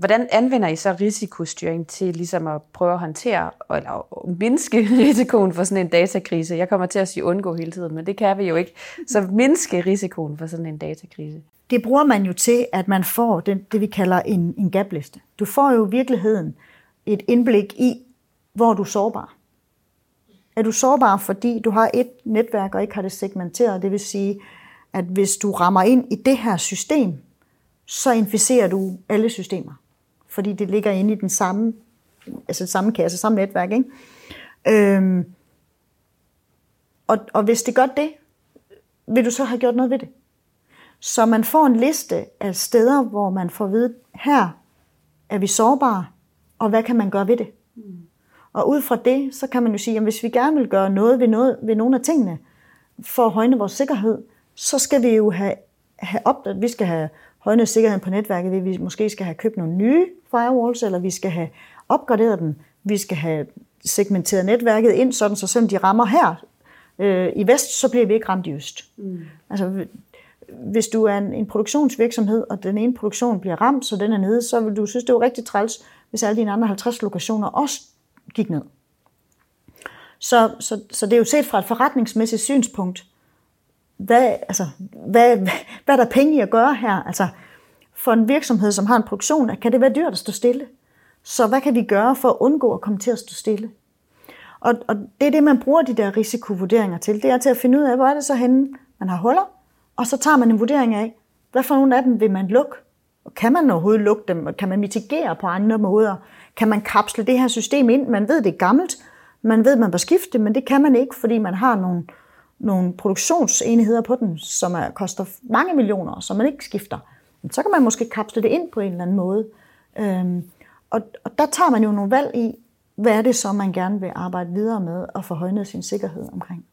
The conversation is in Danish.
hvordan anvender I så risikostyring til ligesom at prøve at håndtere eller mindske risikoen for sådan en datakrise? Jeg kommer til at sige undgå hele tiden, men det kan vi jo ikke. Så mindske risikoen for sådan en datakrise. Det bruger man jo til, at man får den, det vi kalder en, en gapliste. Du får jo i virkeligheden et indblik i, hvor du er sårbar. Er du sårbar, fordi du har et netværk og ikke har det segmenteret? Det vil sige, at hvis du rammer ind i det her system, så inficerer du alle systemer. Fordi det ligger inde i den samme, altså samme kasse, samme netværk. Ikke? Øhm, og, og hvis det gør det, vil du så have gjort noget ved det. Så man får en liste af steder, hvor man får at vide, her er vi sårbare, og hvad kan man gøre ved det? Mm. Og ud fra det, så kan man jo sige, at hvis vi gerne vil gøre noget ved, noget ved nogle af tingene, for at højne vores sikkerhed, så skal vi jo have, have opdaget, vi skal have højnet sikkerheden på netværket, ved vi måske skal have købt nogle nye firewalls, eller vi skal have opgraderet dem, vi skal have segmenteret netværket ind, sådan så selvom de rammer her øh, i vest, så bliver vi ikke ramt i øst. Mm. Altså, hvis du er en, en produktionsvirksomhed, og den ene produktion bliver ramt, så den er nede, så vil du synes, det er rigtig træls, hvis alle dine andre 50 lokationer også gik ned. Så, så, så det er jo set fra et forretningsmæssigt synspunkt, hvad, altså, hvad, hvad er der penge i at gøre her? Altså, for en virksomhed, som har en produktion, kan det være dyrt at stå stille. Så hvad kan vi gøre for at undgå at komme til at stå stille? Og, og det er det, man bruger de der risikovurderinger til. Det er til at finde ud af, hvor er det så henne, man har huller, og så tager man en vurdering af, hvad for nogle af dem vil man lukke? Og kan man overhovedet lukke dem? Kan man mitigere på andre måder? Kan man kapsle det her system ind? Man ved, det er gammelt. Man ved, man bør skifte men det kan man ikke, fordi man har nogle, nogle produktionsenheder på den, som er, koster mange millioner, som man ikke skifter. Så kan man måske kapsle det ind på en eller anden måde. Øhm, og, og der tager man jo nogle valg i, hvad er det så, man gerne vil arbejde videre med og få højnet sin sikkerhed omkring.